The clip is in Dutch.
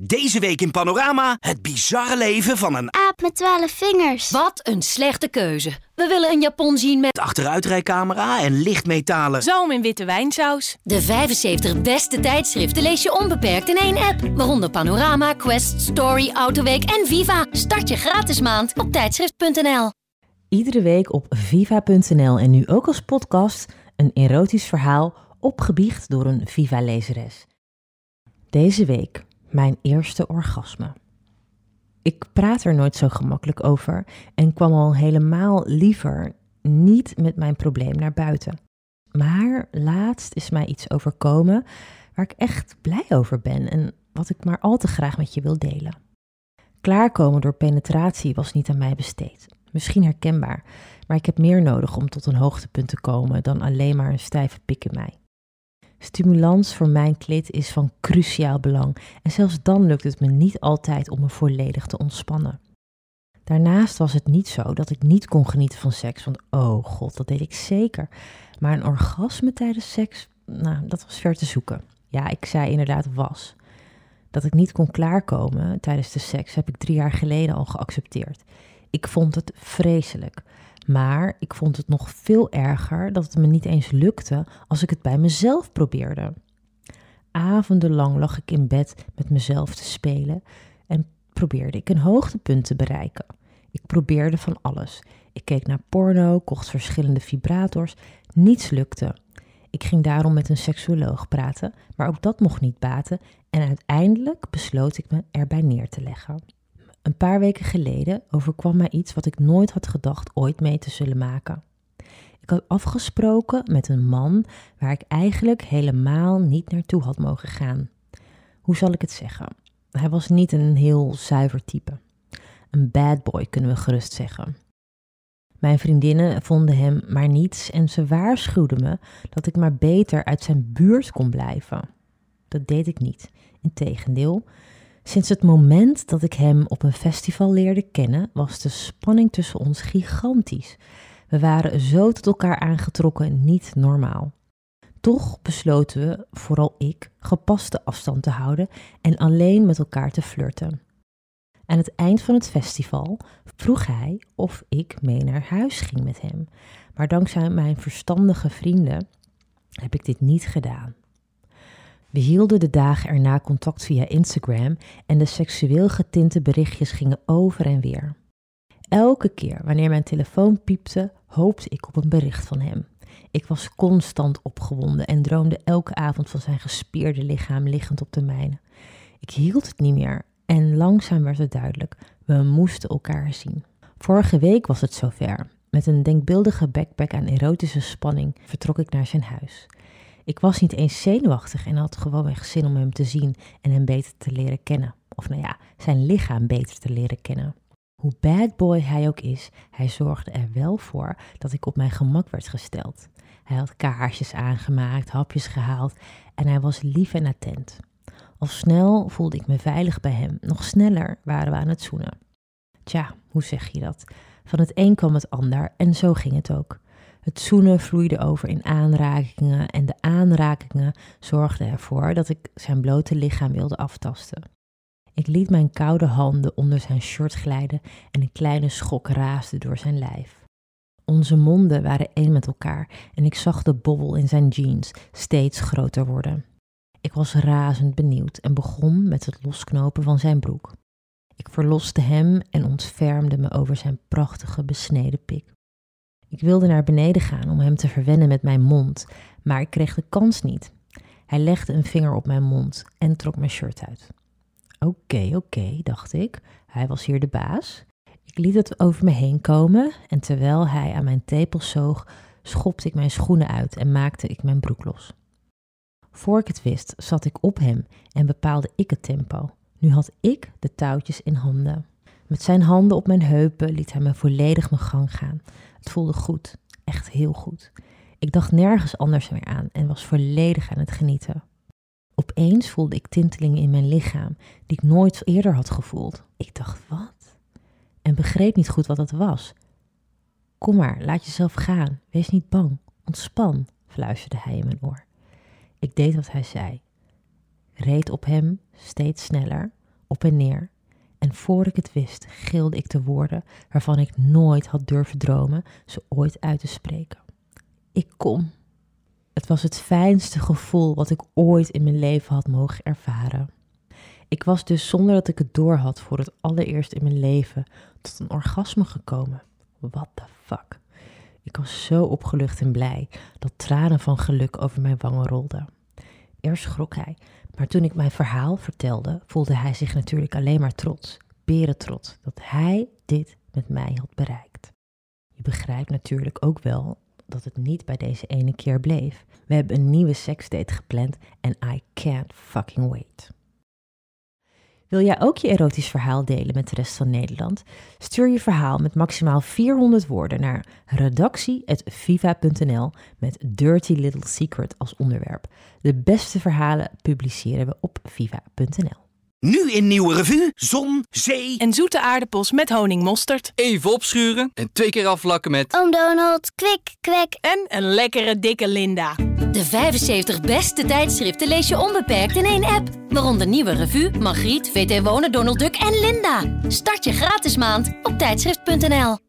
Deze week in Panorama het bizarre leven van een aap met twaalf vingers. Wat een slechte keuze. We willen een Japon zien met achteruitrijcamera en lichtmetalen. Zalm in witte wijnsaus. De 75 beste tijdschriften lees je onbeperkt in één app. Waaronder Panorama, Quest, Story, Autoweek en Viva. Start je gratis maand op tijdschrift.nl. Iedere week op viva.nl en nu ook als podcast een erotisch verhaal opgebiecht door een Viva-lezeres. Deze week mijn eerste orgasme. Ik praat er nooit zo gemakkelijk over en kwam al helemaal liever niet met mijn probleem naar buiten. Maar laatst is mij iets overkomen waar ik echt blij over ben en wat ik maar al te graag met je wil delen. Klaarkomen door penetratie was niet aan mij besteed. Misschien herkenbaar, maar ik heb meer nodig om tot een hoogtepunt te komen dan alleen maar een stijve pik in mij. Stimulans voor mijn klit is van cruciaal belang en zelfs dan lukt het me niet altijd om me volledig te ontspannen. Daarnaast was het niet zo dat ik niet kon genieten van seks, want oh god, dat deed ik zeker. Maar een orgasme tijdens seks, nou, dat was ver te zoeken. Ja, ik zei inderdaad was. Dat ik niet kon klaarkomen tijdens de seks heb ik drie jaar geleden al geaccepteerd. Ik vond het vreselijk. Maar ik vond het nog veel erger dat het me niet eens lukte als ik het bij mezelf probeerde. Avondenlang lag ik in bed met mezelf te spelen en probeerde ik een hoogtepunt te bereiken. Ik probeerde van alles. Ik keek naar porno, kocht verschillende vibrators. Niets lukte. Ik ging daarom met een seksuoloog praten, maar ook dat mocht niet baten en uiteindelijk besloot ik me erbij neer te leggen. Een paar weken geleden overkwam mij iets wat ik nooit had gedacht ooit mee te zullen maken. Ik had afgesproken met een man waar ik eigenlijk helemaal niet naartoe had mogen gaan. Hoe zal ik het zeggen? Hij was niet een heel zuiver type. Een bad boy kunnen we gerust zeggen. Mijn vriendinnen vonden hem maar niets en ze waarschuwden me dat ik maar beter uit zijn buurt kon blijven. Dat deed ik niet. Integendeel, Sinds het moment dat ik hem op een festival leerde kennen, was de spanning tussen ons gigantisch. We waren zo tot elkaar aangetrokken, niet normaal. Toch besloten we, vooral ik, gepaste afstand te houden en alleen met elkaar te flirten. Aan het eind van het festival vroeg hij of ik mee naar huis ging met hem, maar dankzij mijn verstandige vrienden heb ik dit niet gedaan. We hielden de dagen erna contact via Instagram en de seksueel getinte berichtjes gingen over en weer. Elke keer wanneer mijn telefoon piepte, hoopte ik op een bericht van hem. Ik was constant opgewonden en droomde elke avond van zijn gespierde lichaam liggend op de mijne. Ik hield het niet meer en langzaam werd het duidelijk: we moesten elkaar zien. Vorige week was het zover. Met een denkbeeldige backpack aan erotische spanning vertrok ik naar zijn huis. Ik was niet eens zenuwachtig en had gewoonweg zin om hem te zien en hem beter te leren kennen. Of nou ja, zijn lichaam beter te leren kennen. Hoe bad boy hij ook is, hij zorgde er wel voor dat ik op mijn gemak werd gesteld. Hij had kaarsjes aangemaakt, hapjes gehaald en hij was lief en attent. Al snel voelde ik me veilig bij hem, nog sneller waren we aan het zoenen. Tja, hoe zeg je dat? Van het een kwam het ander en zo ging het ook. Het zoenen vloeide over in aanrakingen en de aanrakingen zorgden ervoor dat ik zijn blote lichaam wilde aftasten. Ik liet mijn koude handen onder zijn shirt glijden en een kleine schok raasde door zijn lijf. Onze monden waren één met elkaar en ik zag de bobbel in zijn jeans steeds groter worden. Ik was razend benieuwd en begon met het losknopen van zijn broek. Ik verloste hem en ontfermde me over zijn prachtige besneden pik. Ik wilde naar beneden gaan om hem te verwennen met mijn mond, maar ik kreeg de kans niet. Hij legde een vinger op mijn mond en trok mijn shirt uit. Oké, oké, dacht ik. Hij was hier de baas. Ik liet het over me heen komen en terwijl hij aan mijn tepels zoog, schopte ik mijn schoenen uit en maakte ik mijn broek los. Voor ik het wist, zat ik op hem en bepaalde ik het tempo. Nu had ik de touwtjes in handen. Met zijn handen op mijn heupen liet hij me volledig mijn gang gaan. Het voelde goed, echt heel goed. Ik dacht nergens anders meer aan en was volledig aan het genieten. Opeens voelde ik tintelingen in mijn lichaam die ik nooit eerder had gevoeld. Ik dacht, wat? En begreep niet goed wat het was. Kom maar, laat jezelf gaan. Wees niet bang. Ontspan, fluisterde hij in mijn oor. Ik deed wat hij zei. Reed op hem steeds sneller, op en neer. En voor ik het wist, gilde ik de woorden waarvan ik nooit had durven dromen ze ooit uit te spreken. Ik kom. Het was het fijnste gevoel wat ik ooit in mijn leven had mogen ervaren. Ik was dus zonder dat ik het door had voor het allereerst in mijn leven tot een orgasme gekomen. What the fuck? Ik was zo opgelucht en blij dat tranen van geluk over mijn wangen rolden. Eerst schrok hij, maar toen ik mijn verhaal vertelde, voelde hij zich natuurlijk alleen maar trots, trots, dat hij dit met mij had bereikt. Je begrijpt natuurlijk ook wel dat het niet bij deze ene keer bleef. We hebben een nieuwe seksdate gepland en I can't fucking wait. Wil jij ook je erotisch verhaal delen met de rest van Nederland? Stuur je verhaal met maximaal 400 woorden naar redactie.viva.nl met Dirty Little Secret als onderwerp. De beste verhalen publiceren we op viva.nl. Nu in Nieuwe Revue, zon, zee en zoete aardappels met honingmosterd. Even opschuren en twee keer afvlakken met... Oom Donald, kwik, kwek. En een lekkere dikke Linda. De 75 beste tijdschriften lees je onbeperkt in één app. Waaronder Nieuwe Revue, Margriet, VT Wonen, Donald Duck en Linda. Start je gratis maand op tijdschrift.nl.